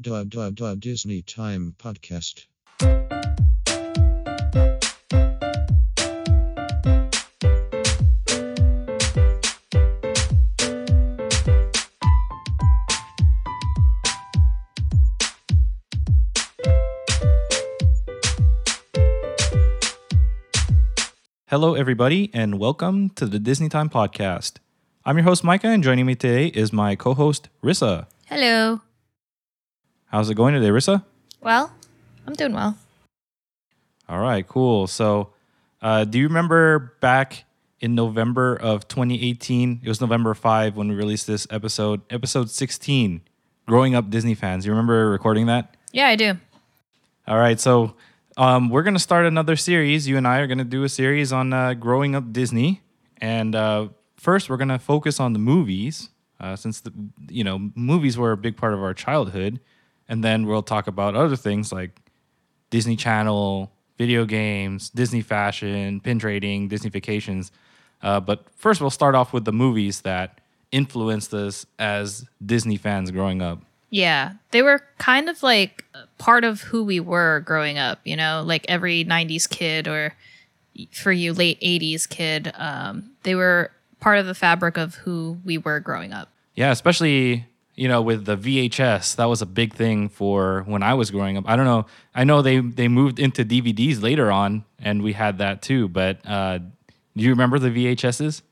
Dub Dub Dub Disney Time Podcast. Hello, everybody, and welcome to the Disney Time Podcast. I'm your host, Micah, and joining me today is my co host, Rissa. Hello. How's it going today, Rissa? Well, I'm doing well. All right, cool. So, uh, do you remember back in November of 2018? It was November 5 when we released this episode, episode 16, Growing Up Disney Fans. You remember recording that? Yeah, I do. All right, so um, we're gonna start another series. You and I are gonna do a series on uh, growing up Disney, and uh, first we're gonna focus on the movies, uh, since the you know movies were a big part of our childhood, and then we'll talk about other things like Disney Channel, video games, Disney fashion, pin trading, Disney vacations. Uh, but first, we'll start off with the movies that influenced us as Disney fans growing up. Yeah, they were kind of like part of who we were growing up, you know, like every 90s kid or for you late 80s kid, um, they were part of the fabric of who we were growing up. Yeah, especially you know with the VHS, that was a big thing for when I was growing up. I don't know. I know they they moved into DVDs later on, and we had that too. But uh, do you remember the VHSs?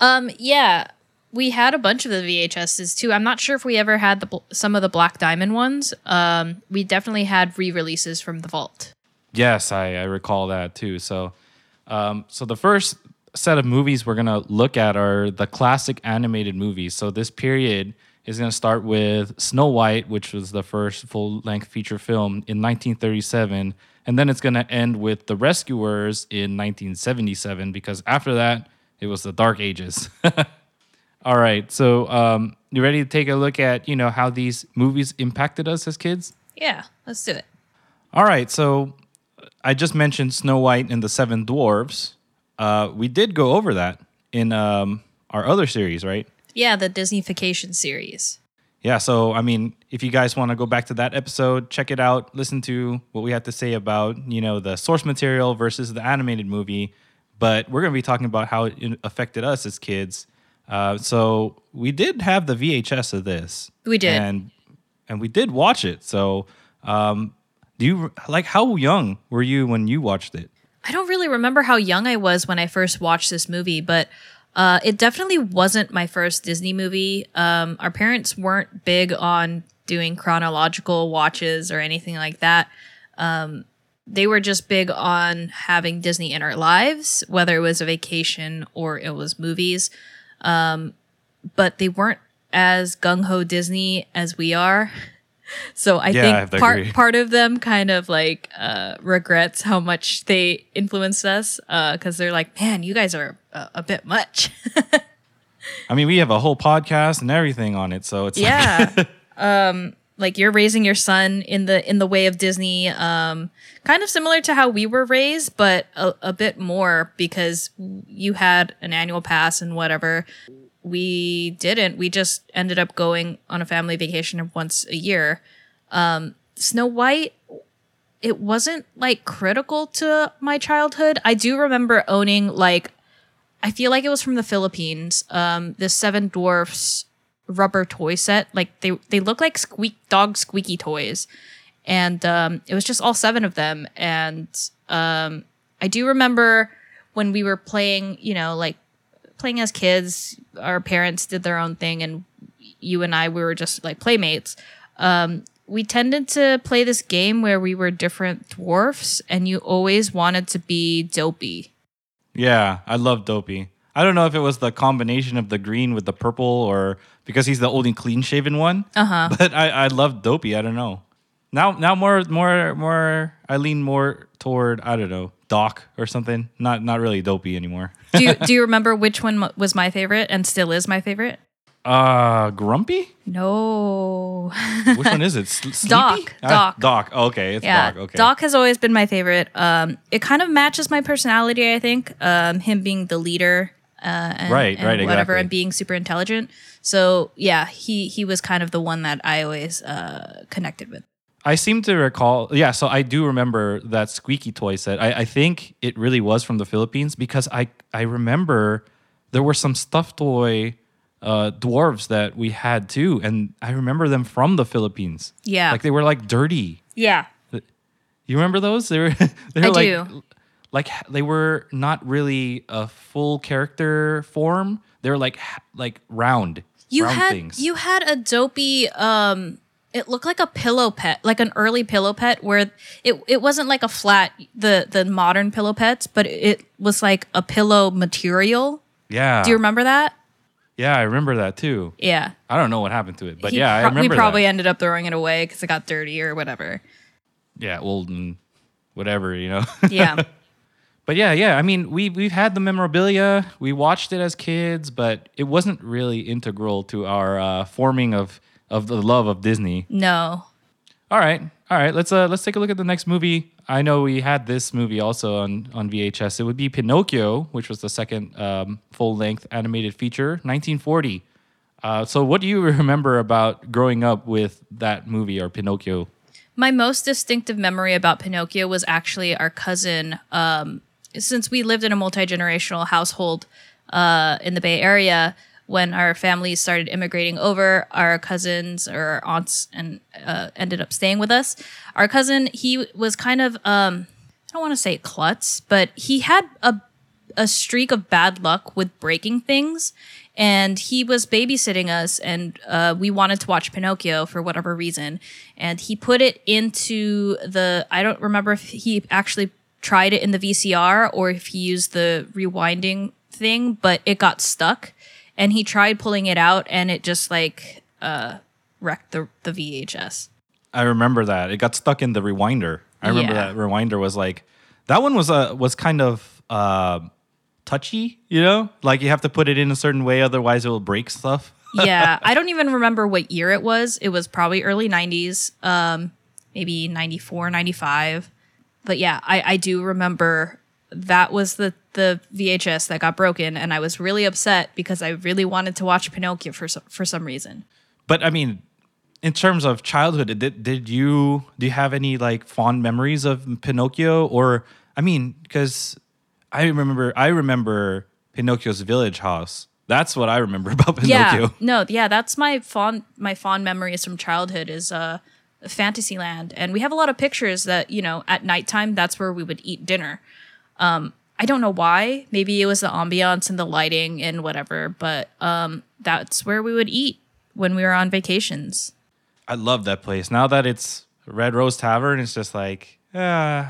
Um, yeah, we had a bunch of the VHSs too. I'm not sure if we ever had the some of the Black Diamond ones. Um, we definitely had re-releases from the vault. Yes, I, I recall that too. So, um, so the first set of movies we're gonna look at are the classic animated movies. So this period is gonna start with Snow White, which was the first full-length feature film in 1937, and then it's gonna end with The Rescuers in 1977 because after that it was the Dark Ages. All right, so um, you ready to take a look at you know how these movies impacted us as kids? Yeah, let's do it. All right, so I just mentioned Snow White and the Seven Dwarfs. Uh, we did go over that in um, our other series, right? Yeah, the Disneyfication series. Yeah, so I mean, if you guys want to go back to that episode, check it out, listen to what we have to say about, you know, the source material versus the animated movie. But we're going to be talking about how it affected us as kids. Uh, so we did have the VHS of this. We did. And and we did watch it. So um, do you like how young were you when you watched it? I don't really remember how young I was when I first watched this movie, but uh, it definitely wasn't my first Disney movie. Um, our parents weren't big on doing chronological watches or anything like that. Um, they were just big on having Disney in our lives, whether it was a vacation or it was movies. Um, but they weren't as gung ho Disney as we are. So I Yeah, I think part agree. part of them kind of like uh, regrets how much they influenced us because they're like, man, you guys are a, a bit much. I mean, we have a whole podcast and everything on it, so it's like- yeah. um, like you're raising your son in the in the way of Disney, um, kind of similar to how we were raised, but a, a bit more because you had an annual pass and whatever. We didn't. We just ended up going on a family vacation once a year. Um, Snow White it wasn't like critical to my childhood. I do remember owning like I feel like it was from the Philippines. Um, the Seven Dwarfs rubber toy set. Like they they look like squeak dog squeaky toys, and um, it was just all seven of them. And um, I do remember when we were playing, you know, like playing as kids. Our parents did their own thing, and you and I we were just like playmates. Um, we tended to play this game where we were different dwarfs, and you always wanted to be dopey. Yeah, I love Dopey. I don't know if it was the combination of the green with the purple or because he's the only clean shaven one. Uh huh. But I, I love Dopey. I don't know. Now now more more more I lean more toward I don't know Doc or something. Not not really Dopey anymore. Do you, do you remember which one was my favorite and still is my favorite? Uh, Grumpy. No. Which one is it? Sl- Sleepy? Doc, Ah, Doc. Doc. Okay, it's yeah, Doc. Okay. Doc has always been my favorite. Um, it kind of matches my personality, I think. Um, him being the leader uh, and, Right, and right, whatever, exactly. and being super intelligent. So yeah, he he was kind of the one that I always uh, connected with. I seem to recall, yeah. So I do remember that squeaky toy set. I, I think it really was from the Philippines because I I remember there were some stuffed toy uh, dwarves that we had too, and I remember them from the Philippines. Yeah. like they were like dirty. Yeah, You remember those? They were they were I like do. like they were not really a full character form. They were like like round. you round had things. you had a dopey um it looked like a pillow pet like an early pillow pet where it it wasn't like a flat the the modern pillow pets but it was like a pillow material yeah. do you remember that Yeah, I remember that too. yeah I don't know what happened to it, but He yeah, I remember we probably that. ended up throwing it away because it got dirty or whatever yeah, old and whatever, you know. yeah but yeah, yeah. I mean, we we've had the memorabilia. We watched it as kids, but it wasn't really integral to our uh, forming of of the love of Disney. no All right, all right. Let's uh let's take a look at the next movie. I know we had this movie also on on VHS. It would be Pinocchio, which was the second um, full length animated feature, 1940. Uh, so, what do you remember about growing up with that movie or Pinocchio? My most distinctive memory about Pinocchio was actually our cousin. Um, since we lived in a multi generational household uh, in the Bay Area, when our families started immigrating over, our cousins or our aunts and uh, ended up staying with us. Our cousin, he was kind of um, I don't want to say klutz, but he had a a streak of bad luck with breaking things. And he was babysitting us and uh, we wanted to watch pinocchio for whatever reason. And he put it into the i don't remember if he actually tried it in the vcr or if he used the rewinding thing but it got stuck and he tried pulling it out and it just like uh, wrecked the, the vhs I remember that it got stuck in the rewinder. I remember Yeah. that rewinder was like that one was uh, was kind of uh, touchy, you know, like you have to put it in a certain way, otherwise it will break stuff. yeah i don't even remember what year it was it was probably early 90s um maybe 94 95 but yeah i i do remember that was the the vhs that got broken and i was really upset because i really wanted to watch pinocchio for some, for some reason But I mean, in terms of childhood, did did you do you have any like fond memories of Pinocchio? Or I mean, because I remember I remember Pinocchio's Village Haus. That's what I remember about Pinocchio. yeah no yeah that's my fond my fond memories from childhood is uh fantasyland and we have a lot of pictures that you know at nighttime that's where we would eat dinner um i don't know why maybe it was the ambiance and the lighting and whatever but um that's where we would eat when we were on vacations I love that place. Now that it's Red Rose Tavern, it's just like, uh,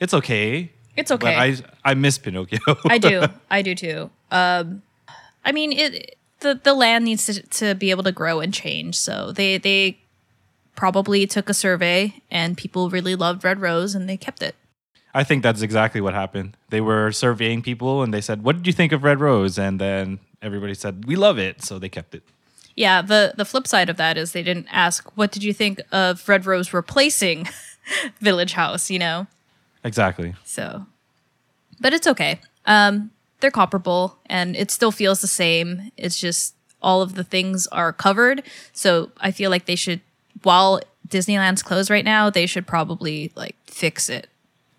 it's okay. it's okay But I I miss Pinocchio. I do. I do too. Um, I mean, it the the land needs to to be able to grow and change. So they they probably took a survey and people really loved Red Rose and they kept it. I think that's exactly what happened. They were surveying people and they said, "What did you think of Red Rose?" And then everybody said, "We love it," so they kept it. Yeah. The the flip side of that is they didn't ask what did you think of Red Rose replacing Village Haus. You know. Exactly. So, but it's okay. Um, they're comparable, and it still feels the same. It's just all of the things are covered. So I feel like they should, while Disneyland's closed right now, they should probably like fix it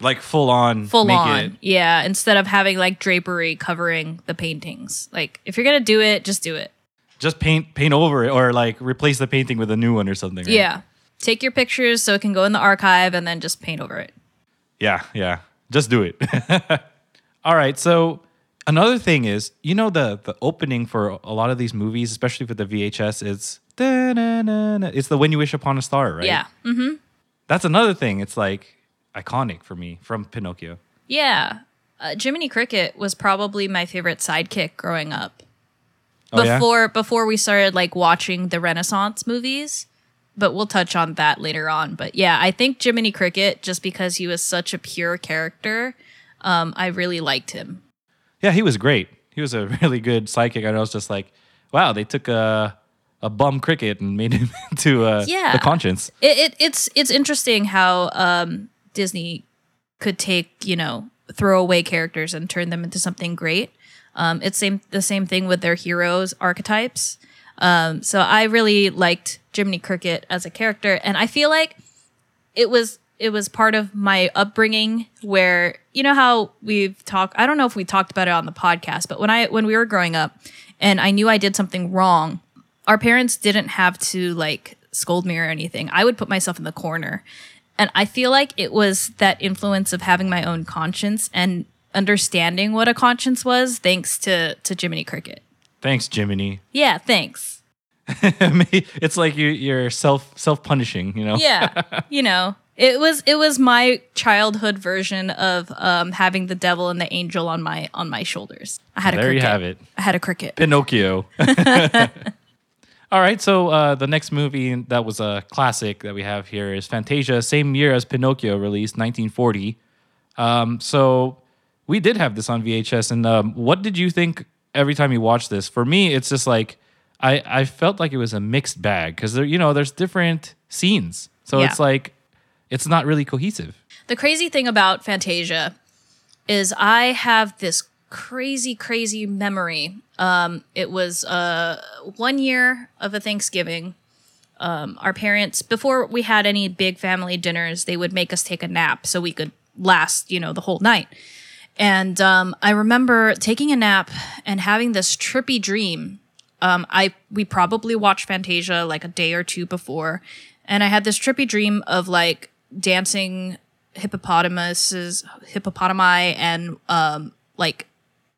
Like full on, full on. it Yeah, instead of having like drapery covering the paintings. Like if you're gonna do it, just do it. just paint paint over it or like replace the painting with a new one or something. right? Yeah. Take your pictures so it can go in the archive, and then just paint over it. Yeah, yeah. Just do it. All right. So another thing is, you know, the the opening for a lot of these movies, especially for the VHS, is it's the "When You Wish Upon a Star," right? Yeah. Mm-hmm. That's another thing. It's like iconic for me from Pinocchio. Yeah. Uh, Jiminy Cricket was probably my favorite sidekick growing up. Oh, yeah? before before we started like watching the Renaissance movies, but we'll touch on that later on. But yeah, I think Jiminy Cricket just because he was such a pure character, um, I really liked him. Yeah, he was great. He was a really good sidekick. And I was just like, wow, they took a a bum cricket and made him into uh, Yeah. the conscience. It, it it's it's interesting how um, Disney could take you know throwaway characters and turn them into something great. Um, it's same the same thing with their heroes archetypes. Um, so I really liked Jiminy Cricket as a character, and I feel like it was it was part of my upbringing where you know how we've talked I don't know if we talked about it on the podcast but when I when we were growing up and I knew I did something wrong our parents didn't have to like scold me or anything I would put myself in the corner and I feel like it was that influence of having my own conscience and understanding what a conscience was thanks to to Jiminy Cricket Thanks, Jiminy. yeah thanks it's like you, you're self self punishing, you know. yeah you know it was it was my childhood version of um, having the devil and the angel on my on my shoulders i had a There you cricket have it. i had a cricket Pinocchio. All right, so uh, the next movie that was a classic that we have here is Fantasia, same year as Pinocchio, released 1940. Um, so we did have this on VHS, and um, what did you think every time you watched this? For me, it's just like I I felt like it was a mixed bag because there you know there's different scenes, so Yeah. it's like it's not really cohesive. the crazy thing about fantasia is i have this crazy crazy memory. Um, it was uh, one year of a thanksgiving. Um, our parents before we had any big family dinners they would make us take a nap so we could last you know the whole night. And um, i remember taking a nap and having this trippy dream. Um, i we probably watched fantasia like a day or two before and i had this trippy dream of like dancing hippopotamuses hippopotami and um, like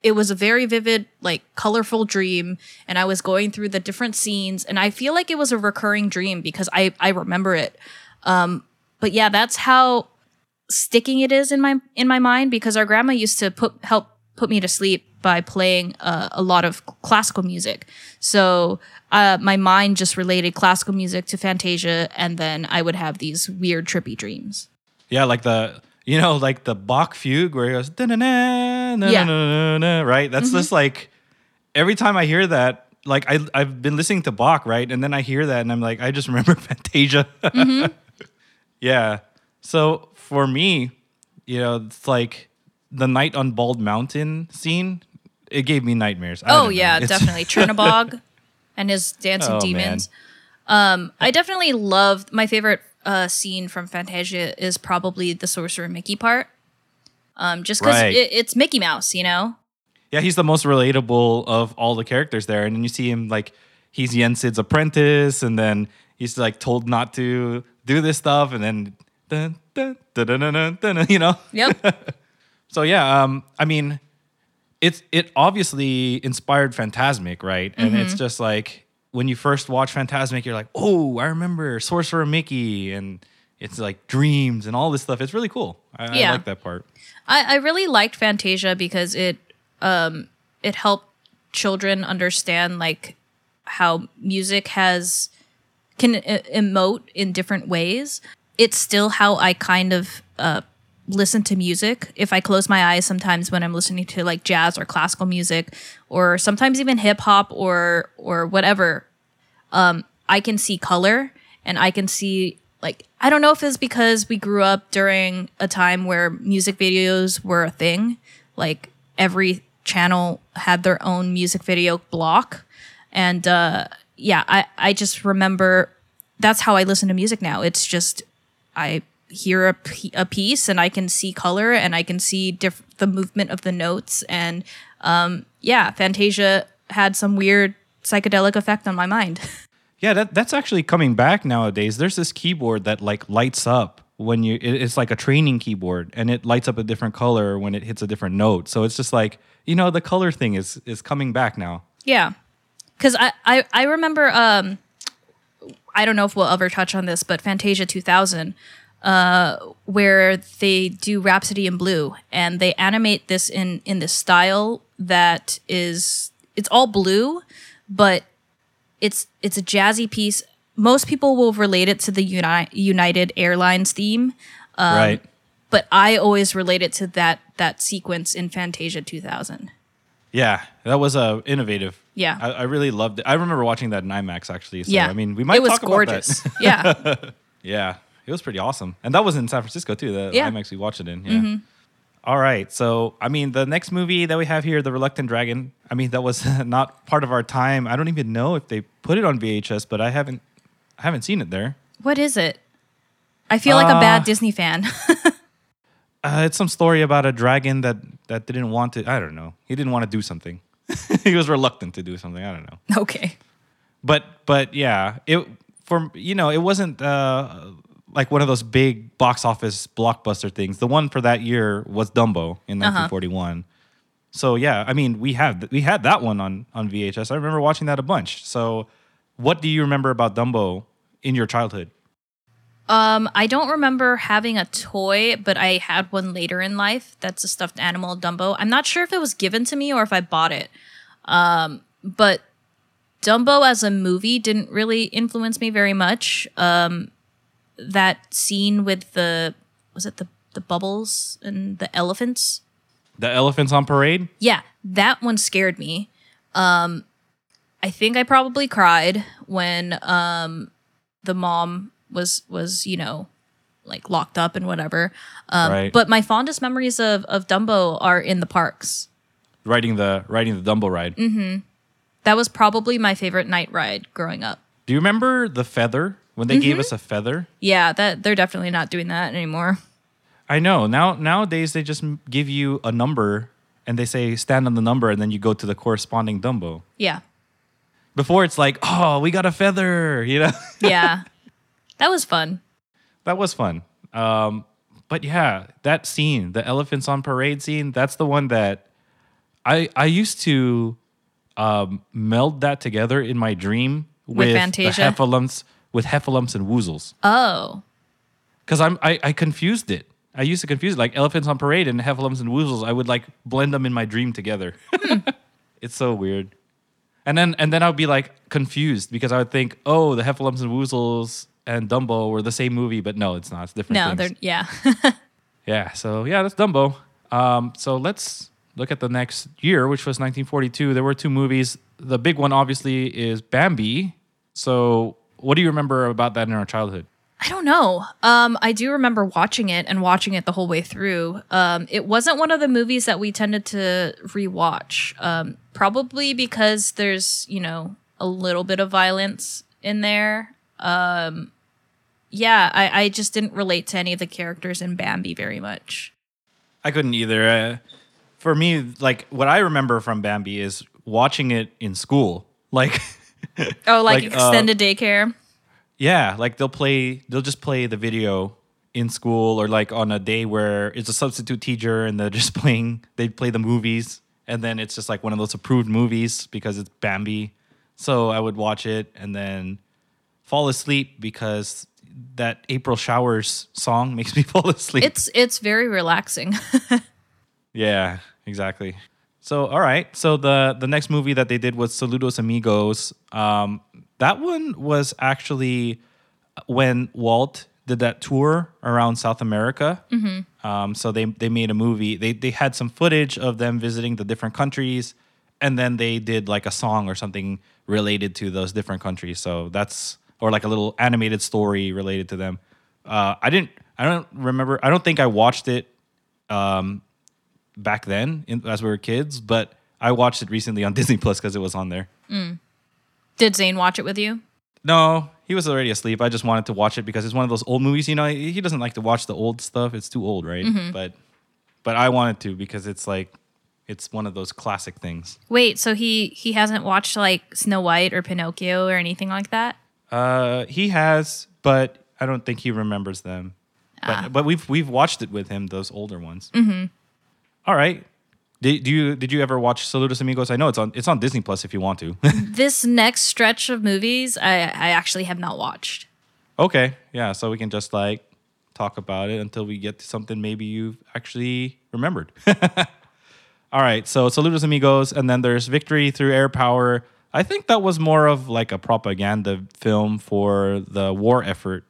it was a very vivid like colorful dream and i was going through the different scenes and i feel like it was a recurring dream because i i remember it. Um but yeah that's how sticking it is in my in my mind because our grandma used to put help put me to sleep by playing uh, a lot of classical music. So uh, my mind just related classical music to fantasia and then i would have these weird trippy dreams. Yeah, like the you know like the Bach fugue where he goes "Da-na-na. Mm-hmm. right. That's just like every time I hear that, like I I've been listening to Bach, right, and then I hear that and I'm like I just remember Fantasia. Mm-hmm. yeah. So for me, you know, it's like the night on Bald Mountain scene. It gave me nightmares. Oh yeah, It's- definitely Chernobog and his dancing Oh, demons. Um, I definitely loved my favorite uh, scene from Fantasia is probably the Sorcerer Mickey part. Um, just because Right. it, it's Mickey Mouse, you know. Yeah, he's the most relatable of all the characters there. And then you see him like he's Yensid's apprentice, and then he's like told not to do this stuff, and then dun, dun, dun, you know. Yep. So yeah, um, I mean, it's it obviously inspired Fantasmic, right? And it's just like when you first watch Fantasmic, you're like, oh, I remember Sorcerer Mickey, and it's like dreams and all this stuff. It's really cool. I, I like that part. I, I really liked Fantasia because it um it helped children understand like how music has can e- emote in different ways. It's still how I kind of uh listen to music. If I close my eyes sometimes when I'm listening to like jazz or classical music or sometimes even hip hop or or whatever, um I can see color and I can see like I don't know if it's because we grew up during a time where music videos were a thing. Like every channel had their own music video block. And uh yeah, I I just remember that's how I listen to music now. It's just I hear a, a piece and I can see color and I can see diff- the movement of the notes and um yeah, Fantasia had some weird psychedelic effect on my mind. Yeah, that that's actually coming back nowadays. There's this keyboard that like lights up when you it- it's like a training keyboard and it lights up a different color when it hits a different note. So it's just like, you know, the color thing is is coming back now. Yeah. Cause I, I, I remember um I don't know if we'll ever touch on this, but Fantasia 2000, uh, where they do Rhapsody in Blue and they animate this in in this style that is it's all blue, but it's it's a jazzy piece. Most people will relate it to the Uni- United Airlines theme, right. but I always relate it to that that sequence in Fantasia 2000. Yeah, that was uh, innovative. Yeah. I, I really loved it. I remember watching that in IMAX actually. So, yeah, I mean, we might it was gorgeous. yeah, yeah, it was pretty awesome, and that was in San Francisco too. The Yeah. Mm-hmm. IMAX we watched it in. Yeah. All right. So, I mean, the next movie that we have here, The Reluctant Dragon, I mean, that was not part of our time. I don't even know if they put it on VHS, but I haven't I haven't seen it there. What is it? I feel like a bad Uh, Disney fan. Uh, it's some story about a dragon that that didn't want to. I don't know. He didn't want to do something. he was reluctant to do something. I don't know. okay. But but yeah, it for you know it wasn't uh, like one of those big box office blockbuster things. The one for that year was Dumbo in Uh-huh. 1941. So yeah, I mean we have we had that one on on VHS. I remember watching that a bunch. So what do you remember about Dumbo in your childhood? Um, I don't remember having a toy, but I had one later in life. That's a stuffed animal Dumbo. I'm not sure if it was given to me or if I bought it. Um, but Dumbo as a movie didn't really influence me very much. Um, that scene with the was it the the bubbles and the elephants? The Elephants on Parade. Yeah, that one scared me. Um, I think I probably cried when um the mom was was you know like locked up and whatever. Um, Right. But my fondest memories of of Dumbo are in the parks. riding the riding the Dumbo ride. That was probably my favorite night ride growing up. Do you remember the feather when they Mm-hmm. gave us a feather? Yeah, that they're definitely not doing that anymore. I know. Now nowadays they just give you a number and they say stand on the number and then you go to the corresponding Dumbo. Yeah, Before it's like, "Oh, we got a feather," you know. yeah, that was fun. that was fun. Um but yeah, that scene, the elephants on parade scene, that's the one that I I used to um meld that together in my dream With with, the Fantasia? heffalumps with heffalumps and woozles. Oh, because I'm I, I confused it. I used to confuse it like elephants on parade and heffalumps and woozles. I would like blend them in my dream together. it's so weird. And then and then I would be like confused because I would think, oh, the heffalumps and woozles and Dumbo were the same movie, but no, it's not. It's different. no, things. they're yeah. Yeah, so yeah, that's Dumbo. Um, so let's look at the next year, which was 1942. There were two movies. The big one, obviously, is Bambi. So, what do you remember about that in our childhood? I don't know. Um, I do remember watching it and watching it the whole way through. Um, it wasn't one of the movies that we tended to rewatch. Um, probably because there's, you know, a little bit of violence in there. Um, yeah, I, I just didn't relate to any of the characters in Bambi very much. I couldn't either. Uh, for me, like what I remember from Bambi is watching it in school. Like, Oh, like, Like, uh, extended daycare. yeah, like they'll play, they'll just play the video in school or like on a day where it's a substitute teacher and they're just playing, they play the movies and then it's just like one of those approved movies because it's Bambi. So I would watch it and then fall asleep because that April Showers song makes me fall asleep. It's it's very relaxing. Yeah, exactly. So, all right. So the the next movie that they did was Saludos Amigos. Um, that one was actually when Walt did that tour around South America. Um, so they they made a movie. They they had some footage of them visiting the different countries, and then they did like a song or something related to those different countries. So that's or like a little animated story related to them. Uh, I didn't. I don't remember. I don't think I watched it um, back then in, as we were kids, but I watched it recently on Disney Plus because it was on there. Did Zane watch it with you? No, he was already asleep. I just wanted to watch it because it's one of those old movies. You know, he doesn't like to watch the old stuff. It's too old, right? But but I wanted to because it's like it's one of those classic things. Wait, so he he hasn't watched like Snow White or Pinocchio or anything like that? Uh, he has, but I don't think he remembers them. But but we've we've watched it with him, those older ones. Mm-hmm. Right. Did, do you did you ever watch Saludos Amigos? I know it's on it's on Disney Plus if you want to. this next stretch of movies I, I actually have not watched. Okay, yeah. So we can just like talk about it until we get to something maybe you've actually remembered. All right, so Saludos Amigos, and then there's Victory Through Air Power. I think that was more of like a propaganda film for the war effort.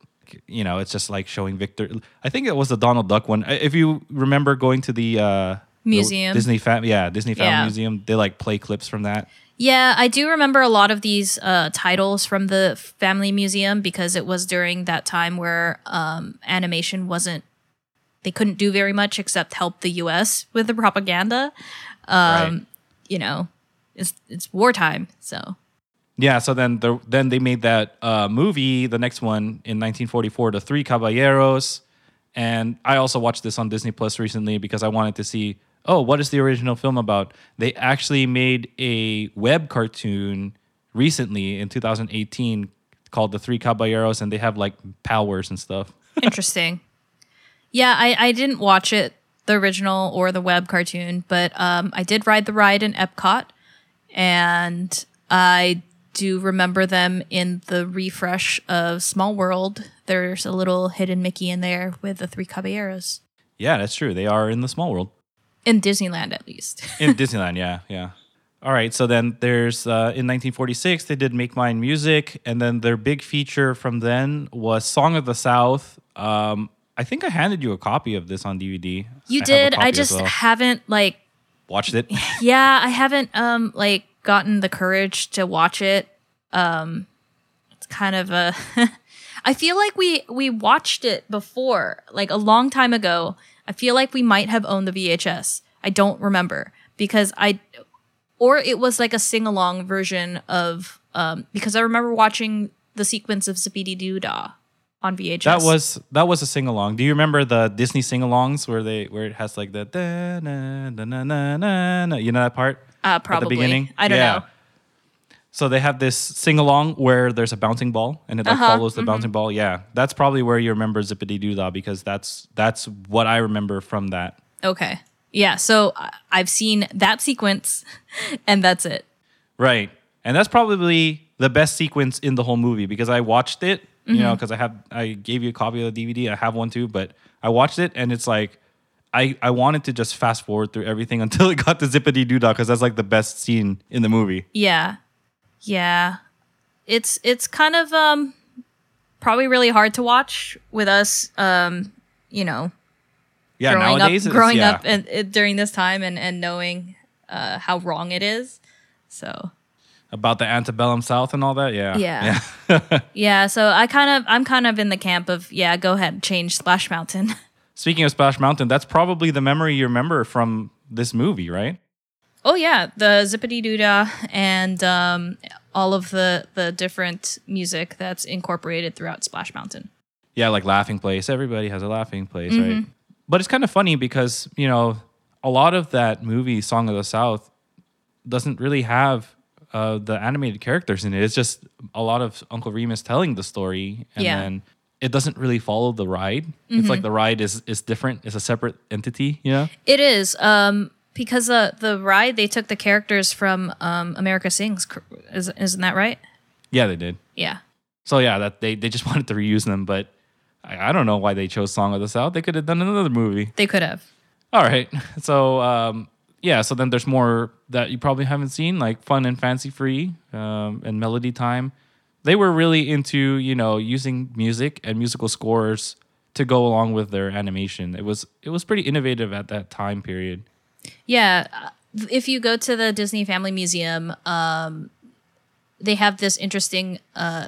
You know, it's just like showing victory. I think it was the Donald Duck one. If you remember going to the uh, the Museum. Disney Fam, yeah, Disney Family Yeah. Museum, they like play clips from that. Yeah, I do remember a lot of these uh, titles from the Family Museum because it was during that time where um, animation wasn't they couldn't do very much except help the U.S. with the propaganda. Um, You know, it's it's wartime, so Yeah, so then the, then they made that uh, movie, the next one in 1944, The Three Caballeros, and I also watched this on Disney Plus recently because I wanted to see, oh, what is the original film about? They actually made a web cartoon recently in 2018 called The Three Caballeros, and they have like powers and stuff. interesting. yeah, I I didn't watch it the original or the web cartoon, but um, I did ride the ride in Epcot, and I do remember them in the refresh of Small World. There's a little hidden Mickey in there with the three caballeros Yeah, that's true. They are in the small world. In Disneyland, at least. in Disneyland, yeah, yeah. All right, so then there's uh, in 1946 they did Make Mine Music, and then their big feature from then was Song of the South. Um, I think I handed you a copy of this on DVD. You I did. I just well. haven't like watched it. yeah, I haven't um like gotten the courage to watch it. Um it's kind of a I feel like we we watched it before, like a long time ago. I feel like we might have owned the VHS. I don't remember because I or it was like a sing-along version of um because I remember watching the sequence of Zippity Doo Dah on VHS. that was that was a sing along. Do you remember the Disney sing alongs where they where it has like the da, na, na, na, na, na, you know that part uh, at the beginning? I don't Yeah. know. So they have this sing along where there's a bouncing ball and it like Uh-huh, follows the bouncing ball. Yeah, that's probably where you remember Zippity Doo Dah because that's that's what I remember from that. Okay. Yeah, so I've seen that sequence and that's it. Right, and that's probably the best sequence in the whole movie because I watched it. You Mm-hmm. know, because I have I gave you a copy of the DVD. I have one too, but I watched it and it's like. I, I wanted to just fast forward through everything until it got to Zippity Doo Dah because that's like the best scene in the movie. Yeah. Yeah. It's it's kind of um probably really hard to watch with us um you know Yeah, growing nowadays up growing yeah. up and, and during this time and and knowing uh how wrong it is. So about the antebellum South and all that. Yeah, Yeah. yeah, so I kind of I'm kind of in the camp of yeah, go ahead change Splash Mountain. Speaking of Splash Mountain, that's probably the memory you remember from this movie, right? Oh yeah, the Zippity Doo Dah and um all of the the different music that's incorporated throughout Splash Mountain. Yeah, like laughing place. Everybody has a laughing place, right? Mm-hmm. But it's kind of funny because, you know, a lot of that movie, Song of the South, doesn't really have uh, the animated characters in it. It's just a lot of Uncle Remus telling the story. And Yeah. then it doesn't really follow the ride. It's like the ride is, is different, it's a separate entity, you know? It is um, because uh, the ride they took the characters from um, America Sings. Is, isn't that right? Yeah, they did. Yeah. So yeah, that they, they just wanted to reuse them, but I, I don't know why they chose Song of the South. They could have done another movie. They could have. All right. So um, yeah, so then there's more that you probably haven't seen, like Fun and Fancy Free um, and Melody Time. They were really into you know using music and musical scores to go along with their animation. It was it was pretty innovative at that time period. Yeah. uh, If you go to the Disney Family Museum, um, they have this interesting uh,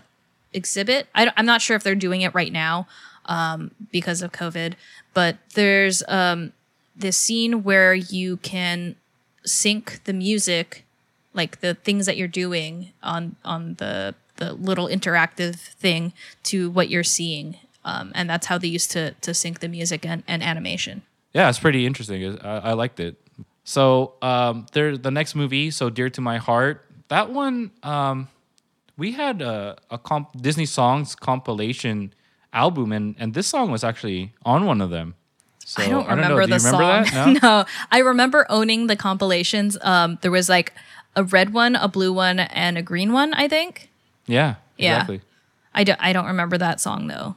exhibit. I, am not sure if they're doing it right now um, because of COVID, but there's um, this scene where you can sync the music, like the things that you're doing on on the the little interactive thing to what you're seeing. Um, and that's how they used to to sync the music and, and animation. Yeah, it's pretty interesting. I, I liked it. So um, there, the next movie, so dear to my heart. That one, um, we had a, a comp, Disney songs compilation album, and and this song was actually on one of them. So I don't remember Do the remember song. that? No? no, I remember owning the compilations. Um, there was like a red one, a blue one, and a green one. I think. yeah, Yeah. exactly. I don't. I don't remember that song though.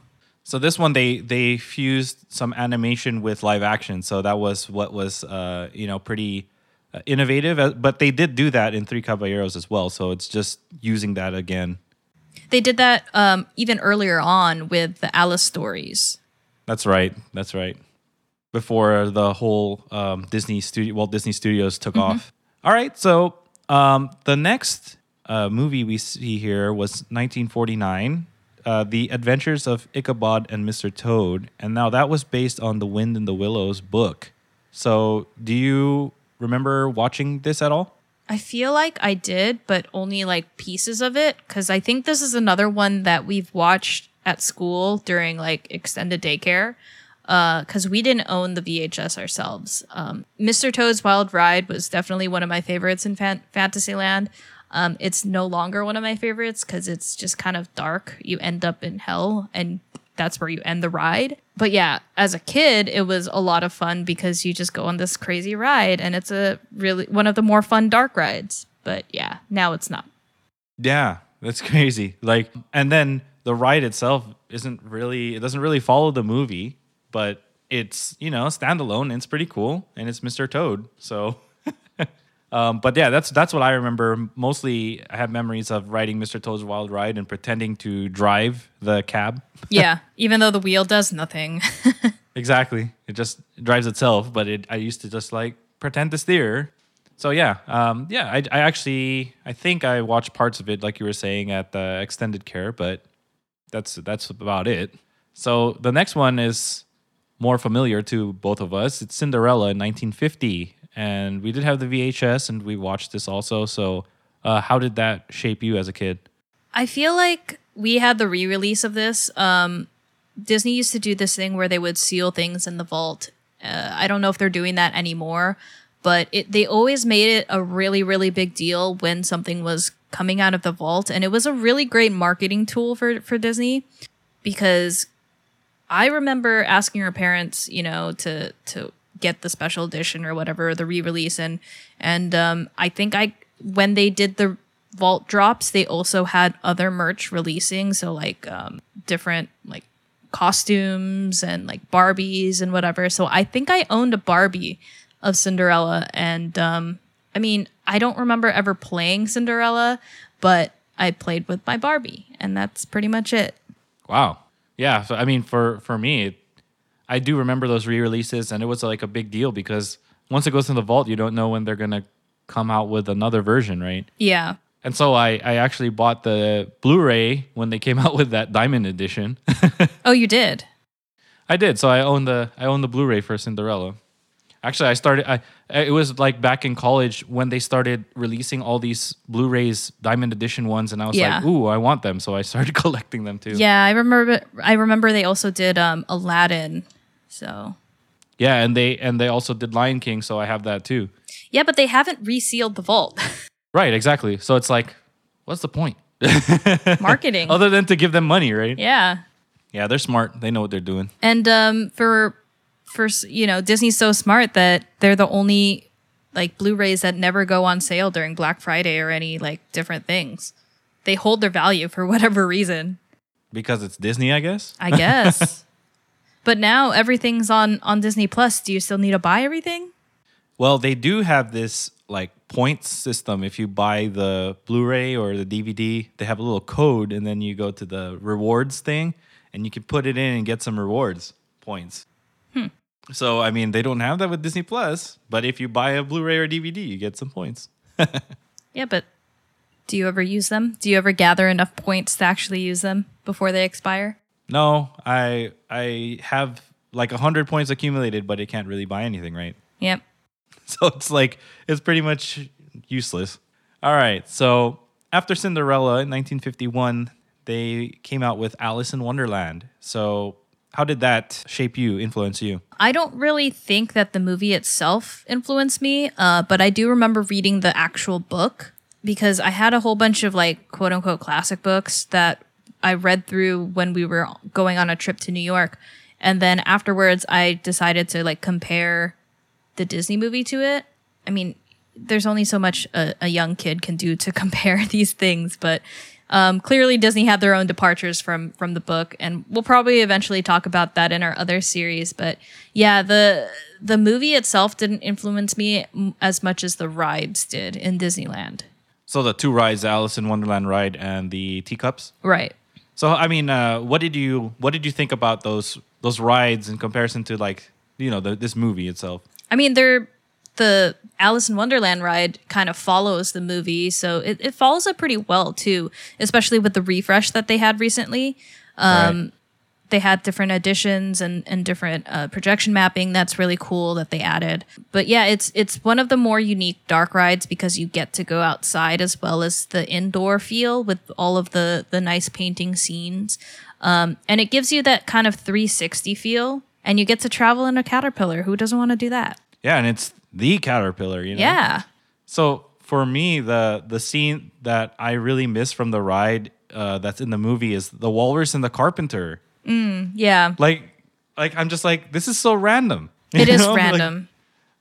So this one they they fused some animation with live action. So that was what was uh, you know pretty uh, innovative. Uh, But they did do that in Three Caballeros as well. So it's just using that again. They did that um, even earlier on with the Alice stories. That's right. That's right. Before the whole um, Disney studio, Walt Disney Studios took off. All right. So um, the next uh, movie we see here was 1949, uh, The Adventures of Ichabod and Mr. Toad. And now that was based on the Wind in the Willows book. So do you remember watching this at all? I feel like I did, but only like pieces of it because I think this is another one that we've watched at school during like extended daycare because we didn't own the VHS ourselves. Um, Mr. Toad's Wild Ride was definitely one of my favorites in fan- Fantasyland. Um, it's no longer one of my favorites because it's just kind of dark. You end up in hell, and that's where you end the ride. But yeah, as a kid, it was a lot of fun because you just go on this crazy ride, and it's a really one of the more fun dark rides. But yeah, now it's not. Yeah, that's crazy. Like, and then the ride itself isn't really, it doesn't really follow the movie, but it's, you know, standalone and it's pretty cool. And it's Mr. Toad. So, um, but yeah, that's, that's what I remember. Mostly I have memories of riding Mr. Toad's Wild Ride and pretending to drive the cab. yeah, even though the wheel does nothing. Exactly. It just drives itself, but it I used to just like pretend to steer. So yeah, um, yeah. I, I actually I think I watched parts of it, like you were saying, at the extended care, but that's that's about it. So the next one is more familiar to both of us. It's Cinderella in 1950, and we did have the VHS, and we watched this also. So uh, how did that shape you as a kid? I feel like we had the re-release of this. Um, Disney used to do this thing where they would seal things in the vault. Uh, I don't know if they're doing that anymore, but it they always made it a really really big deal when something was coming out of the vault, and it was a really great marketing tool for for Disney because I remember asking her parents, you know, to to get the special edition or whatever the re-release. And and um, I think I when they did the vault drops they also had other merch releasing. So like um, different like costumes and like barbies and whatever. So i think i owned a barbie of cinderella. And um, i mean i don't remember ever playing cinderella but i played with my barbie. And that's pretty much it. Wow. Yeah. So I mean, for for me, I do remember those re-releases, and it was like a big deal because once it goes in the vault, you don't know when they're gonna come out with another version, right? yeah And so I I actually bought the Blu-ray when they came out with that Diamond edition. oh you did I did. So I own the I own the Blu-ray for Cinderella. Actually, I started. I it was like back in college when they started releasing all these Blu-rays, Diamond Edition ones, and I was Yeah. like, "Ooh, I want them!" So I started collecting them too. yeah i remember i remember they also did um aladdin so yeah, and they and they also did Lion King, so I have that too. yeah but they haven't resealed the vault Right, exactly. So it's like, what's the point? marketing Other than to give them money, right? yeah Yeah, they're smart. They know what they're doing. And um, for for you know, Disney's so smart that they're the only like Blu-rays that never go on sale during Black Friday or any like different things. They hold their value for whatever reason, Because it's Disney, I guess. I guess. But now everything's on on Disney Plus. Do you still need to buy everything? Well, they do have this like points system. If you buy the Blu-ray or the DVD, they have a little code, and then you go to the rewards thing, and you can put it in and get some rewards points. Hmm. So I mean, they don't have that with Disney Plus, but if you buy a Blu-ray or DVD, you get some points. Yeah, but do you ever use them? Do you ever gather enough points to actually use them before they expire? No, I I have like hundred points accumulated, but it can't really buy anything, right? Yep. So it's like it's pretty much useless. All right. So after Cinderella in 1951, they came out with Alice in Wonderland. So how did that shape you, influence you? I don't really think that the movie itself influenced me, uh, but I do remember reading the actual book because I had a whole bunch of like quote unquote classic books that I read through when we were going on a trip to New York. And then afterwards, I decided to like compare the Disney movie to it. I mean, there's only so much a, a young kid can do to compare these things, but um, clearly Disney had their own departures from from the book, and we'll probably eventually talk about that in our other series. But yeah, the the movie itself didn't influence me m- as much as the rides did in Disneyland. So the two rides, Alice in Wonderland ride and the teacups. Right. So I mean, uh, what did you what did you think about those those rides in comparison to like you know the, this movie itself? I mean, they're the Alice in Wonderland ride kind of follows the movie, so it, it follows it pretty well too, especially with the refresh that they had recently. Um, Right. They had different additions and, and different uh, projection mapping. That's really cool that they added. But yeah, it's it's one of the more unique dark rides because you get to go outside as well as the indoor feel with all of the the nice painting scenes, um, and it gives you that kind of 360 feel. And you get to travel in a caterpillar. Who doesn't want to do that? Yeah, and it's the caterpillar, you know. Yeah. So for me, the the scene that I really miss from the ride uh, that's in the movie is the walrus and the carpenter. Yeah. Like, like I'm just like, this is so random. It You is know? Like, random.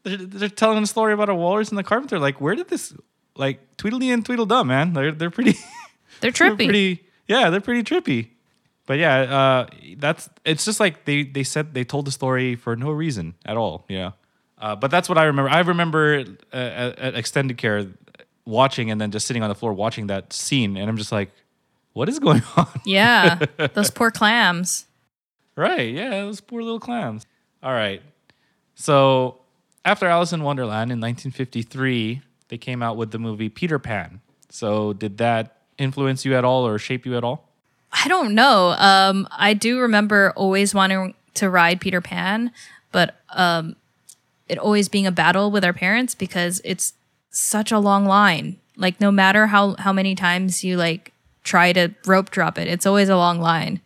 they're, they're telling a story about a walrus and the carpenter. Like, where did this like Tweedledee and Tweedledum, man? They're they're pretty. They're they're trippy. pretty yeah they're pretty trippy but yeah uh that's it's just like they they said they told the story for no reason at all yeah uh, but that's what i remember i remember uh, at, at extended care watching and then just sitting on the floor watching that scene and i'm just like what is going on yeah. Those poor clams. right yeah those poor little clams all right so after alice in wonderland in 1953 they came out with the movie peter pan so did that influence you at all or shape you at all I don't know. Um, I do remember always wanting to ride Peter Pan, but um, it always being a battle with our parents because it's such a long line. Like no matter how how many times you like try to rope drop it, it's always a long line.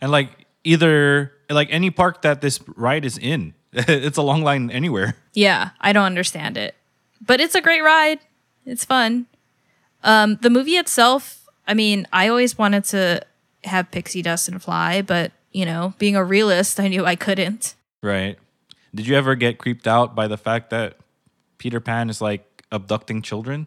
And like either like any park that this ride is in, it's a long line anywhere. Yeah, I don't understand it. But it's a great ride. It's fun. Um, the movie itself, I mean, I always wanted to have pixie dust and fly, but you know, being a realist, I knew I couldn't. Right. Did you ever get creeped out by the fact that Peter Pan is like abducting children?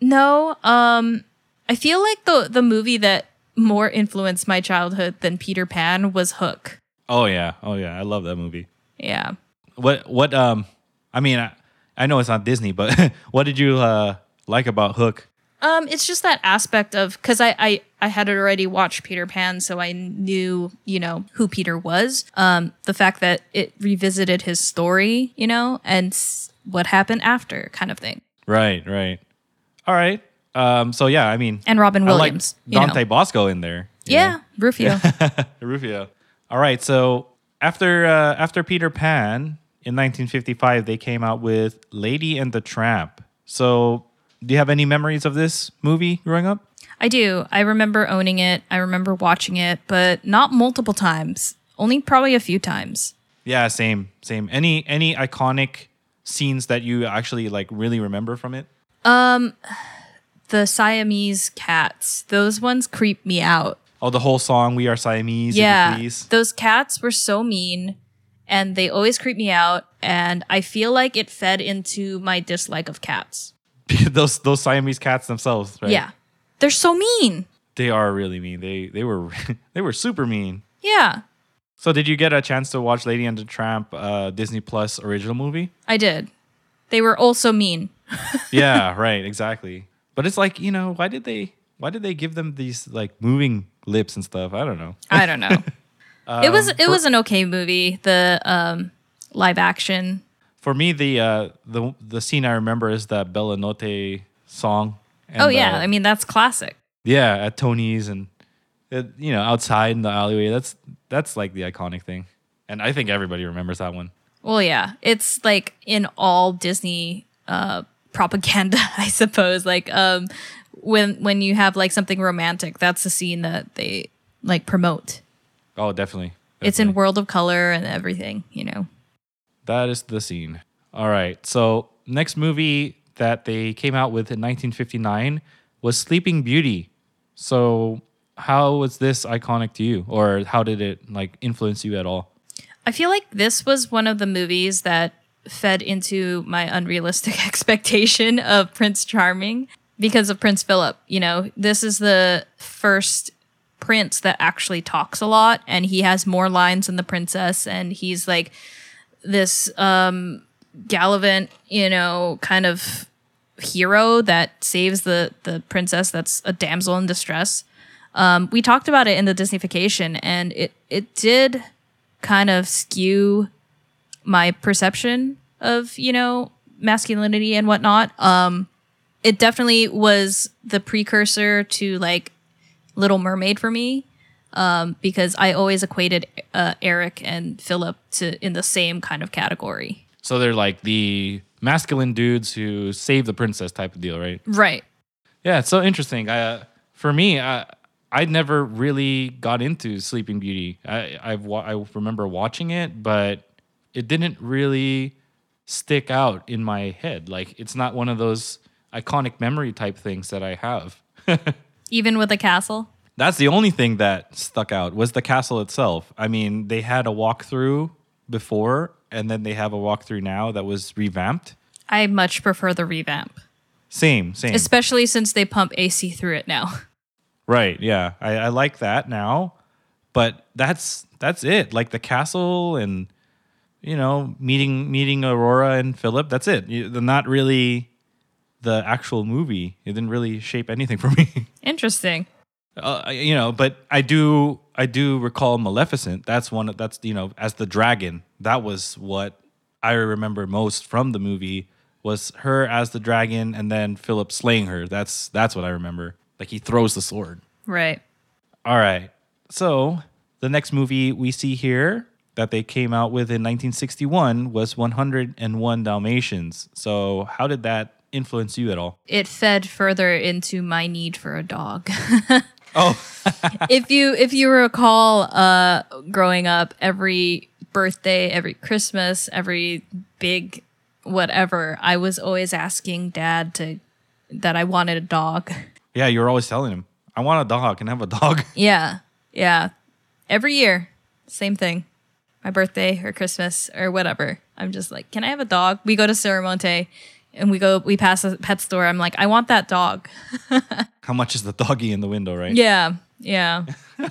No, um, I feel like the the movie that more influenced my childhood than Peter Pan was Hook. Oh yeah. Oh yeah. I love that movie. Yeah. What what um I mean I, I know it's not Disney, but what did you uh like about Hook? Um, it's just that aspect of because I, I I had already watched Peter Pan, so I knew you know who Peter was. Um, the fact that it revisited his story, you know, and s- what happened after, kind of thing. Right, right. All right. Um so yeah, I mean And Robin I like Williams, you know. Dante Basco in there. Yeah, know? Rufio. Rufio. All right. So after uh, after Peter Pan in 1955, they came out with Lady and the Tramp. So do you have any memories of this movie growing up? I do. I remember owning it. I remember watching it, but not multiple times. Only probably a few times. Yeah, same, same. Any any iconic scenes that you actually like really remember from it? The Siamese cats. Those ones creep me out. Oh, the whole song "We Are Siamese." Yeah, those cats were so mean, and they always creep me out. And I feel like it fed into my dislike of cats. those those Siamese cats themselves, right? Yeah, they're so mean. they are really mean. They they were they were super mean. Yeah, So, did you get a chance to watch Lady and the Tramp uh, Disney Plus original movie? I did. They were also mean. yeah, right, exactly. But it's like, you know, why did they why did they give them these like moving lips and stuff? I don't know. I don't know. it was Um, it for- was an okay movie. The um, live action. For me the uh the the scene I remember is that Bella Notte song. And oh yeah, the- I mean that's classic. yeah, at Tony's and it, you know, outside in the alleyway. That's that's like the iconic thing. And I think everybody remembers that one. Well, yeah, it's like in all Disney uh, propaganda, I suppose. Like um, when when you have like something romantic, that's the scene that they like promote. Oh, definitely. It's in. World of Color and everything, you know. That is the scene. All right. So next movie that they came out with in 1959 was Sleeping Beauty. So how was this iconic to you, or how did it like influence you at all? I feel like this was one of the movies that fed into my unrealistic expectation of Prince Charming because of Prince Philip. You know, this is the first prince that actually talks a lot and he has more lines than the princess and he's like this um gallivant, you know, kind of hero that saves the the princess that's a damsel in distress. Um, we talked about it in the Disneyfication, and it it did kind of skew my perception of you know masculinity and whatnot. Um, it definitely was the precursor to like Little Mermaid for me. Um, because I always equated uh, Eric and Philip to in the same kind of category. So they're like the masculine dudes who save the princess type of deal, right? Right. Yeah, it's so interesting. I, uh, for me, I, I never really got into Sleeping Beauty. I I've, wa- I remember watching it, but it didn't really stick out in my head. Like it's not one of those iconic memory type things that I have. Even with the castle. That's the only thing that stuck out was the castle itself. I mean, they had a walkthrough before, and then they have a walkthrough now that was revamped. I much prefer the revamp, Same, same. especially since they pump AC through it now. Right. Yeah. I, I like that now, but that's that's it. Like the castle and you know meeting meeting Aurora and Philip. That's it. You, they're not really the actual movie. It didn't really shape anything for me. Interesting. uh, you know, but I do I do recall Maleficent. That's one. That's you know as the dragon. That was what I remember most from the movie was her as the dragon and then Philip slaying her. That's that's what I remember. Like he throws the sword. Right. All right. So the next movie we see here that they came out with in 1961 was 101 Dalmatians. So how did that influence you at all? It fed further into my need for a dog. Oh, if you if you recall uh growing up every birthday, every Christmas, every big whatever, I was always asking dad to that I wanted a dog. yeah. You were always telling him, "I want a dog. Can I have a dog?" Yeah. Yeah. Every year, same thing. My birthday or Christmas or whatever. I'm just like, can I have a dog? We go to Serramonte and we go, we pass a pet store. I'm like, I want that dog. How much is the doggy in the window, right? Yeah. Yeah.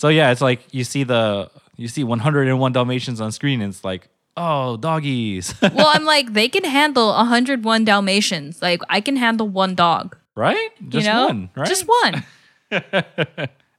So yeah, it's like you see the you see 101 Dalmatians on screen, and it's like, oh, doggies, well, I'm like, they can handle 101 Dalmatians. Like, I can handle one dog. right? Just you know? one, right? Just one.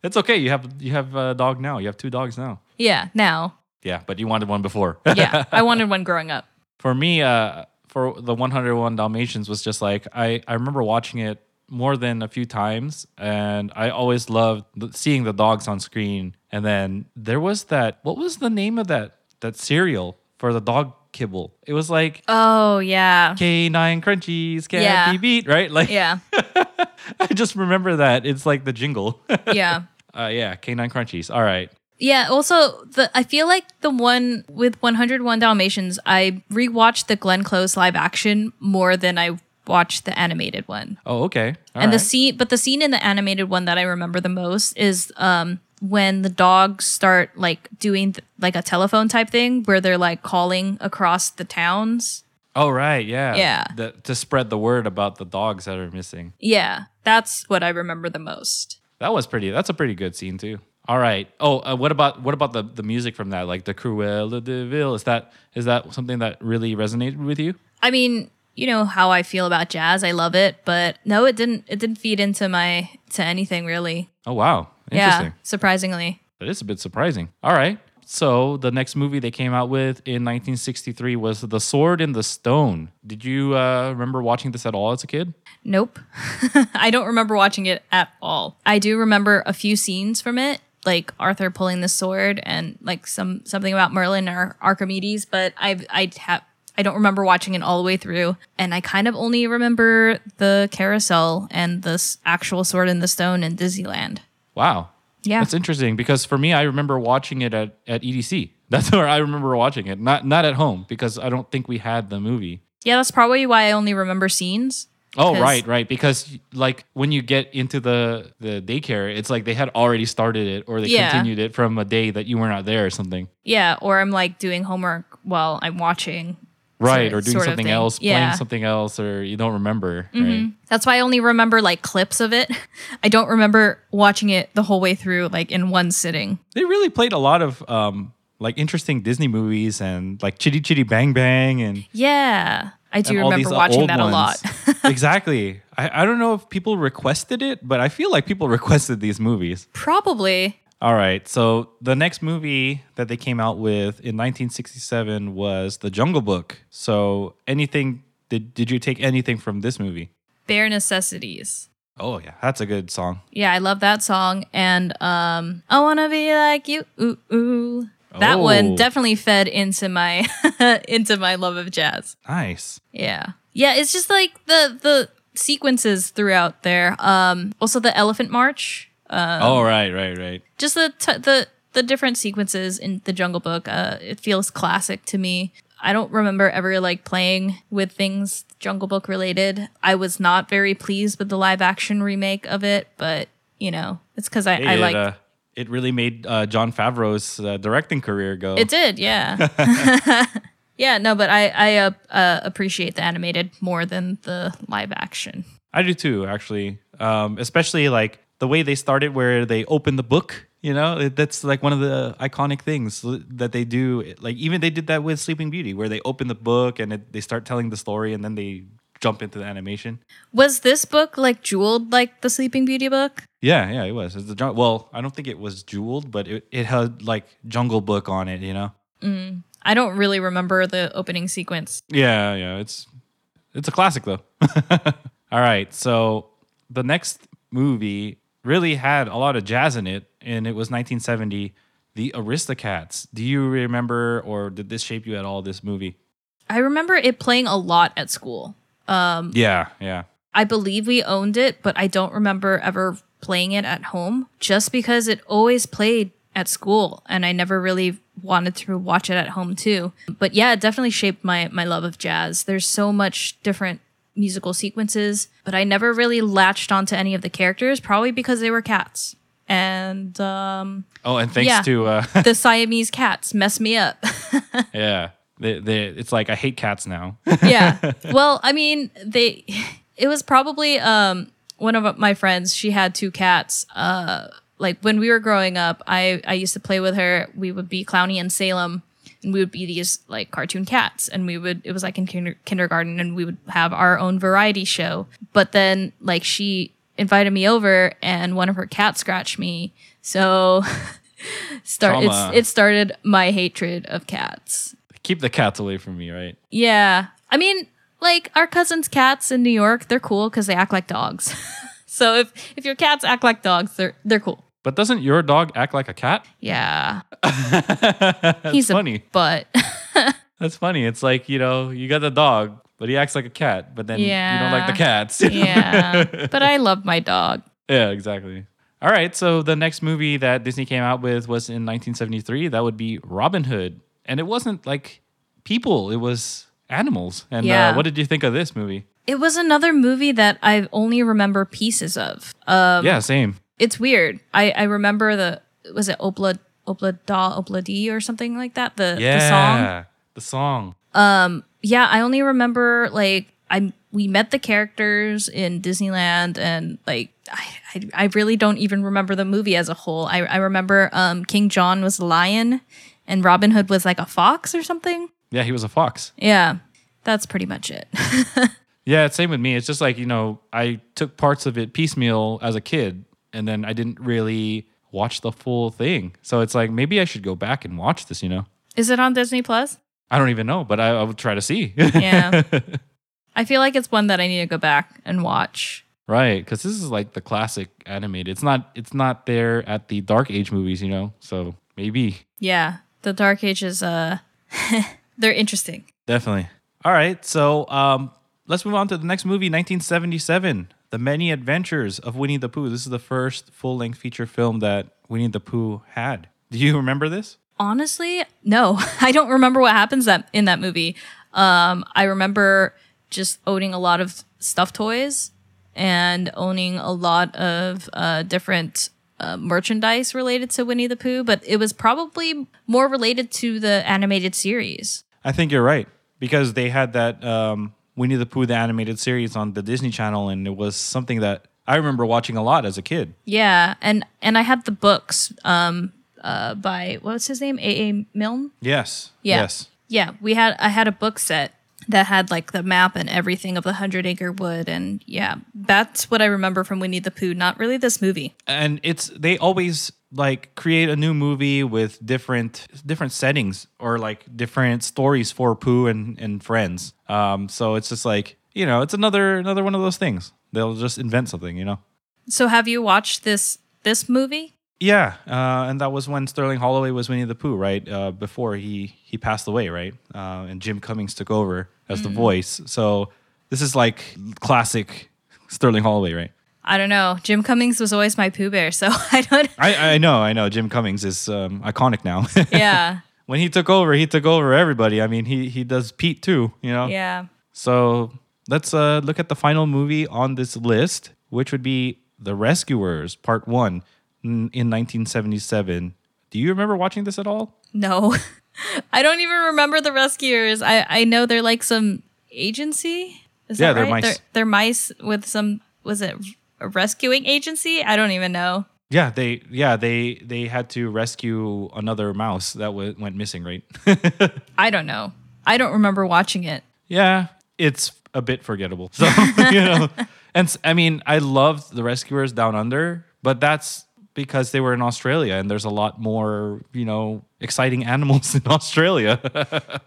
It's okay. You have you have a dog now. You have two dogs now. Yeah. Now. Yeah, but you wanted one before. Yeah. I wanted one growing up. for me, uh, for the 101 Dalmatians was just like I I remember watching it more than a few times, and I always loved seeing the dogs on screen. And then there was that. What was the name of that that cereal for the dog kibble? It was like Oh, yeah. Kanine Krunchies can't Yeah. be beat, right? Like Yeah. I just remember that. It's like the jingle. Yeah. uh, yeah, Kanine Krunchies. All right. Yeah, also the I feel like the one with 101 Dalmatians, I rewatched the Glenn Close live action more than I watched the animated one. Oh, okay. All and the scene but the scene in the animated one that I remember the most is um when the dogs start like doing th- like a telephone type thing where they're like calling across the towns. Oh, right. Yeah. Yeah. The, to spread the word about the dogs that are missing. Yeah, that's what I remember the most. That was pretty. That's a pretty good scene too. All right. Oh, uh, what about what about the the music from that? Like the Cruella de Vil. Is that is that something that really resonated with you? I mean, you know how I feel about jazz. I love it, but no, it didn't. It didn't feed into my to anything really. Oh wow. Interesting. Yeah, surprisingly. That is a bit surprising. All right. So the next movie they came out with in 1963 was The Sword in the Stone. Did you uh, remember watching this at all as a kid? Nope. I don't remember watching it at all. I do remember a few scenes from it, like Arthur pulling the sword and like some something about Merlin or Archimedes, but I've I have I don't remember watching it all the way through, and I kind of only remember the carousel and the s- actual sword in the stone in Disneyland. Wow. Yeah. That's interesting because for me, I remember watching it at, at EDC. That's where I remember watching it, not not at home because I don't think we had the movie. Yeah, that's probably why I only remember scenes. Oh, 'Cause- right, right. Because like when you get into the the daycare, it's like they had already started it or they Yeah. continued it from a day that you were not there or something. Yeah, or I'm like doing homework while I'm watching. Right, sort or doing something else, Yeah. playing something else, or you don't remember. Right? That's why I only remember like clips of it. I don't remember watching it the whole way through, like in one sitting. They really played a lot of um like interesting Disney movies and like Chitty Chitty Bang Bang and Yeah, I do remember watching that a lot. exactly. I, I don't know if people requested it, but I feel like people requested these movies. Probably. All right. So the next movie that they came out with in 1967 was The Jungle Book. So anything did did you take anything from this movie? Bare necessities. Oh yeah, that's a good song. Yeah, I love that song. And um I wanna be like you. Ooh ooh. That Oh. one definitely fed into my into my love of jazz. Nice. Yeah. Yeah, it's just like the the sequences throughout there. Um also the elephant march. oh right, right, right. Just the t- the the different sequences in the Jungle Book. Uh it feels classic to me. I don't remember ever like playing with things Jungle Book related. I was not very pleased with the live action remake of it, but you know, it's cuz I, I like uh, it really made uh, Jon Favreau's uh, directing career go. It did, yeah. yeah, no, but I I uh, uh, appreciate the animated more than the live action. I do too, actually. Um, especially like the way they started, where they open the book. You know, it, that's like one of the iconic things that they do. Like even they did that with Sleeping Beauty, where they open the book and it, they start telling the story, and then they jump into the animation. Was this book like jeweled like the Sleeping Beauty book? Yeah, yeah, it was. It's the well, I don't think it was jeweled, but it, it had like Jungle Book on it. You know. Mm. I don't really remember the opening sequence. Yeah, yeah, it's it's a classic though. All right, so the next movie really had a lot of jazz in it, and it was 1970, The Aristocats. Do you remember, or did this shape you at all? This movie? I remember it playing a lot at school. Um, Yeah, yeah. I believe we owned it, but I don't remember ever playing it at home just because it always played at school and I never really wanted to watch it at home too. But yeah, it definitely shaped my my love of jazz. There's so much different musical sequences, but I never really latched onto any of the characters probably because they were cats. And um Oh, and thanks Yeah. to uh, the Siamese cats mess me up. yeah, they, they, it's like I hate cats now. yeah. Well, I mean, they it was probably um one of my friends, she had two cats. Uh like when we were growing up, I I used to play with her. We would be Clowny and Salem and we would be these like cartoon cats and we would it was like in kinder, kindergarten and we would have our own variety show. But then like she invited me over and one of her cats scratched me. So start it's, it started my hatred of cats. Keep the cats away from me, right? Yeah. I mean, like our cousins' cats in New York, they're cool because they act like dogs. so if if your cats act like dogs, they're they're cool. But doesn't your dog act like a cat? Yeah. He's funny. But. That's funny. It's like, you know, you got the dog, but he acts like a cat, but then you don't like the cats. yeah. But I love my dog. yeah, exactly. All right. So the next movie that Disney came out with was in 1973. That would be Robin Hood. And it wasn't like people, it was animals. And Yeah. uh, what did you think of this movie? It was another movie that I only remember pieces of. Um yeah, same. it's weird. I I remember the was it Opla Opla Da Opla D or something like that? The Yeah. the song. The song. Um. yeah, I only remember like I we met the characters in Disneyland and like I, I I really don't even remember the movie as a whole. I I remember um King John was a lion and Robin Hood was like a fox or something. Yeah, he was a fox. Yeah. That's pretty much it. Yeah, it's same with me. It's just like, you know, I took parts of it piecemeal as a kid and then I didn't really watch the full thing. So it's like maybe I should go back and watch this, you know. Is it on Disney Plus? I don't even know, but I, I would try to see. Yeah. I feel like it's one that I need to go back and watch. right, because this is like the classic animated. It's not. It's not there at the Dark Age movies, you know. So maybe, Yeah. The Dark Ages uh they're interesting. definitely. All right, so um, let's move on to the next movie, 1977, The Many Adventures of Winnie the Pooh. This is the first full-length feature film that Winnie the Pooh had. Do you remember this? Honestly, no. I don't remember what happens that in that movie. Um, I remember just owning a lot of stuffed toys and owning a lot of uh, different uh, merchandise related to Winnie the Pooh, but it was probably more related to the animated series. I think you're right because they had that um, Winnie the Pooh the animated series on the Disney Channel, and it was something that I remember watching a lot as a kid. Yeah, and and I had the books um, uh, by what's his name, A. A. Milne. Yes. Yeah. Yes. Yeah, we had I had a book set that had like the map and everything of the Hundred Acre Wood, and yeah, that's what I remember from Winnie the Pooh. Not really this movie. And it's they always like create a new movie with different different settings or like different stories for Pooh and and friends. Um, so it's just like you know, it's another another one of those things. They'll just invent something, you know. So have you watched this this movie? Yeah, uh, and that was when Sterling Holloway was Winnie the Pooh, right? Uh, before he he passed away, right? Uh, and Jim Cummings took over as the voice. So this is like classic Sterling Holloway, right? I don't know. Jim Cummings was always my Pooh Bear, so I don't. I, I know, I know. Jim Cummings is um, iconic now. Yeah, when he took over, he took over everybody. I mean, he he does Pete too, you know. yeah. So let's uh, look at the final movie on this list, which would be The Rescuers Part One in 1977. Do you remember watching this at all? No, I don't even remember the Rescuers. I I know they're like some agency. Is Yeah, that they're right? mice. They're, they're mice with some. Was it a rescuing agency? I don't even know. Yeah, they yeah they they had to rescue another mouse that w- went missing, right? I don't know. I don't remember watching it. yeah, it's a bit forgettable. So you know, and I mean, I loved the Rescuers Down Under, but that's because they were in Australia, and there's a lot more you know exciting animals in Australia.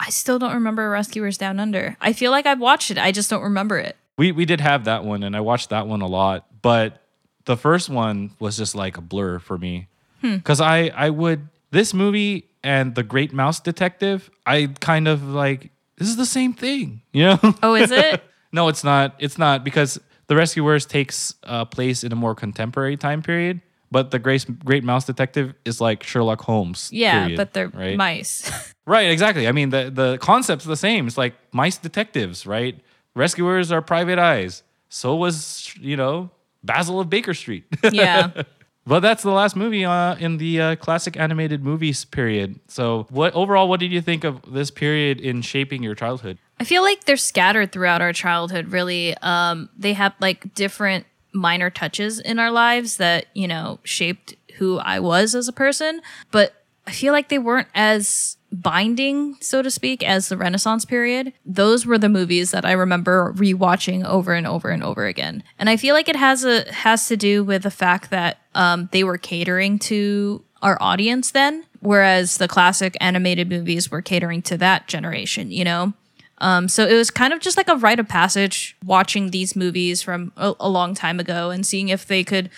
I still don't remember Rescuers Down Under. I feel like I've watched it. I just don't remember it. we we did have that one, and I watched that one a lot, but the first one was just like a blur for me because I I would this movie and the Great Mouse Detective I kind of like this is the same thing, you know. Oh, is it? No, it's not. It's not because the Rescuers takes uh, place in a more contemporary time period, but the Great Great Mouse Detective is like Sherlock Holmes. yeah, period, but they're right. mice. right, exactly. I mean, the the concept's the same. It's like mice detectives, right? Rescuers are private eyes. So was you know Basil of Baker Street. yeah. But that's the last movie uh, in the uh, classic animated movies period. So, what overall, what did you think of this period in shaping your childhood? I feel like they're scattered throughout our childhood, really. Um, they have like different minor touches in our lives that, you know, shaped who I was as a person. But I feel like they weren't as binding, so to speak, as the Renaissance period. Those were the movies that I remember rewatching over and over and over again. And I feel like it has a has to do with the fact that um, they were catering to our audience then, whereas the classic animated movies were catering to that generation, you know? Um, so it was kind of just like a rite of passage watching these movies from a, a long time ago and seeing if they could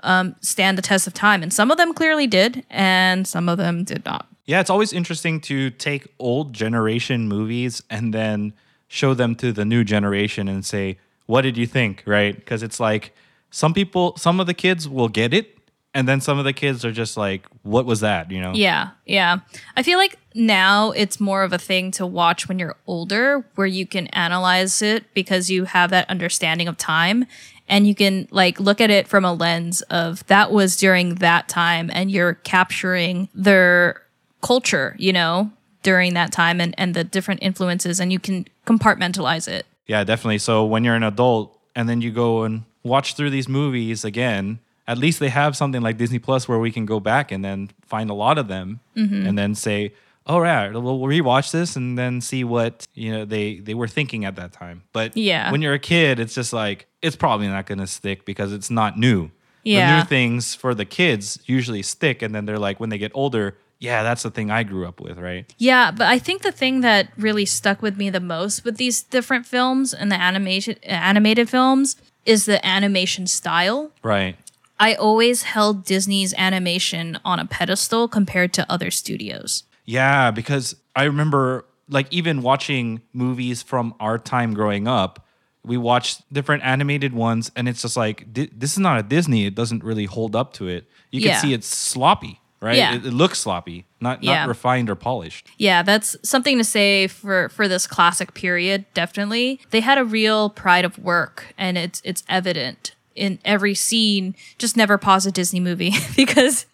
um, stand the test of time. And some of them clearly did, and some of them did not. Yeah, it's always interesting to take old generation movies and then show them to the new generation and say, "What did you think?" Right? Because it's like some people, some of the kids will get it, and then some of the kids are just like, "What was that?" You know? Yeah, yeah. I feel like now it's more of a thing to watch when you're older, where you can analyze it because you have that understanding of time and you can like look at it from a lens of that was during that time and you're capturing their culture, you know, during that time and, and the different influences and you can compartmentalize it. Yeah, definitely. So when you're an adult and then you go and watch through these movies again, at least they have something like Disney Plus where we can go back and then find a lot of them mm-hmm. and then say, "Oh, yeah, we'll rewatch this and then see what you know they they were thinking at that time." But Yeah. when you're a kid, it's just like it's probably not going to stick because it's not new. The Yeah. new things for the kids usually stick, and then they're like when they get older, yeah, that's the thing I grew up with, right? Yeah, but I think the thing that really stuck with me the most with these different films and the animation animated films is the animation style. Right. I always held Disney's animation on a pedestal compared to other studios. Yeah, because I remember like even watching movies from our time growing up, we watched different animated ones and it's just like di- this is not a Disney, it doesn't really hold up to it. You can Yeah. see it's sloppy, right? Yeah. It, it looks sloppy, not Yeah. not refined or polished. Yeah, that's something to say for for this classic period, definitely. They had a real pride of work and it's it's evident in every scene. Just never pause a Disney movie because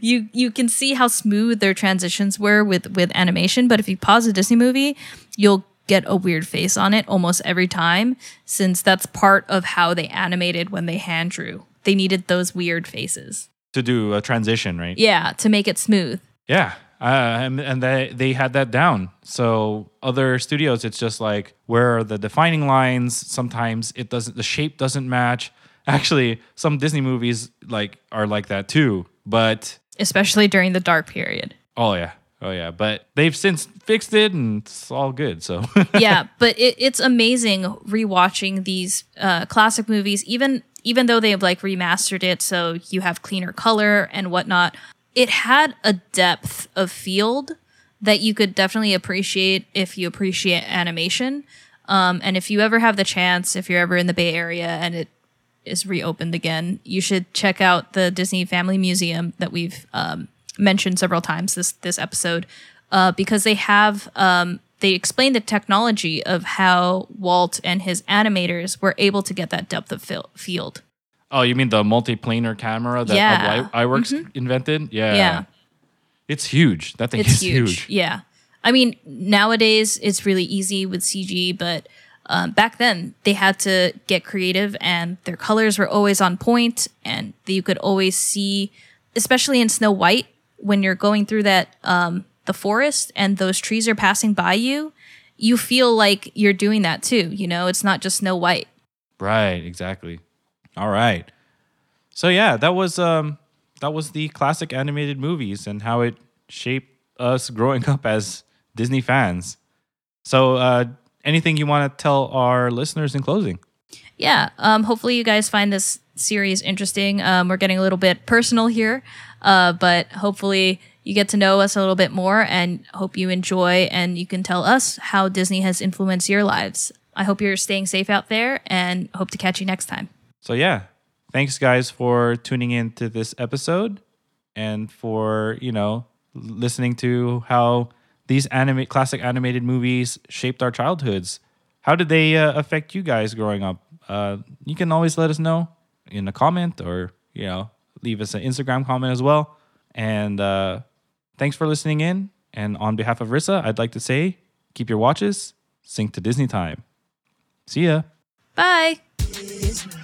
you you can see how smooth their transitions were with with animation, but if you pause a Disney movie, you'll get a weird face on it almost every time since that's part of how they animated when they hand drew. They needed those weird faces. To do a transition, right? Yeah, to make it smooth. Yeah. Uh, and, and they they had that down. So other studios, it's just like where are the defining lines? Sometimes it doesn't. The shape doesn't match. Actually, some Disney movies like are like that too. but especially during the dark period. oh yeah, oh yeah. But they've since fixed it, and it's all good. So yeah, but it, it's amazing rewatching these uh, classic movies, even even though they've like remastered it, so you have cleaner color and whatnot. It had a depth of field that you could definitely appreciate if you appreciate animation. Um, and if you ever have the chance, if you're ever in the Bay Area and it is reopened again, you should check out the Disney Family Museum that we've um, mentioned several times this this episode, uh, because they have um, they explain the technology of how Walt and his animators were able to get that depth of fil- field. oh, you mean the multiplanar camera that Yeah. I- Iwerks invented? Yeah, Yeah. It's huge. That thing It's is huge. huge. Yeah. I mean, nowadays it's really easy with CG, but um, back then they had to get creative and their colors were always on point and you could always see, especially in Snow White, when you're going through that, um, the forest and those trees are passing by you, you feel like you're doing that too. You know, it's not just Snow White. Right, exactly. All right. So yeah, that was um that was the classic animated movies and how it shaped us growing up as Disney fans. So uh anything you want to tell our listeners in closing? yeah um, hopefully you guys find this series interesting. Um, we're getting a little bit personal here uh, but hopefully you get to know us a little bit more and hope you enjoy and you can tell us how disney has influenced your lives. I hope you're staying safe out there and hope to catch you next time. So yeah, thanks guys for tuning in to this episode and for, you know, listening to how these anime classic animated movies shaped our childhoods. How did they uh, affect you guys growing up? Uh, you can always let us know in a comment or, you know, leave us an Instagram comment as well. And uh, thanks for listening in. And on behalf of Rissa, I'd like to say keep your watches, sync to Disney time. See ya. bye Disney.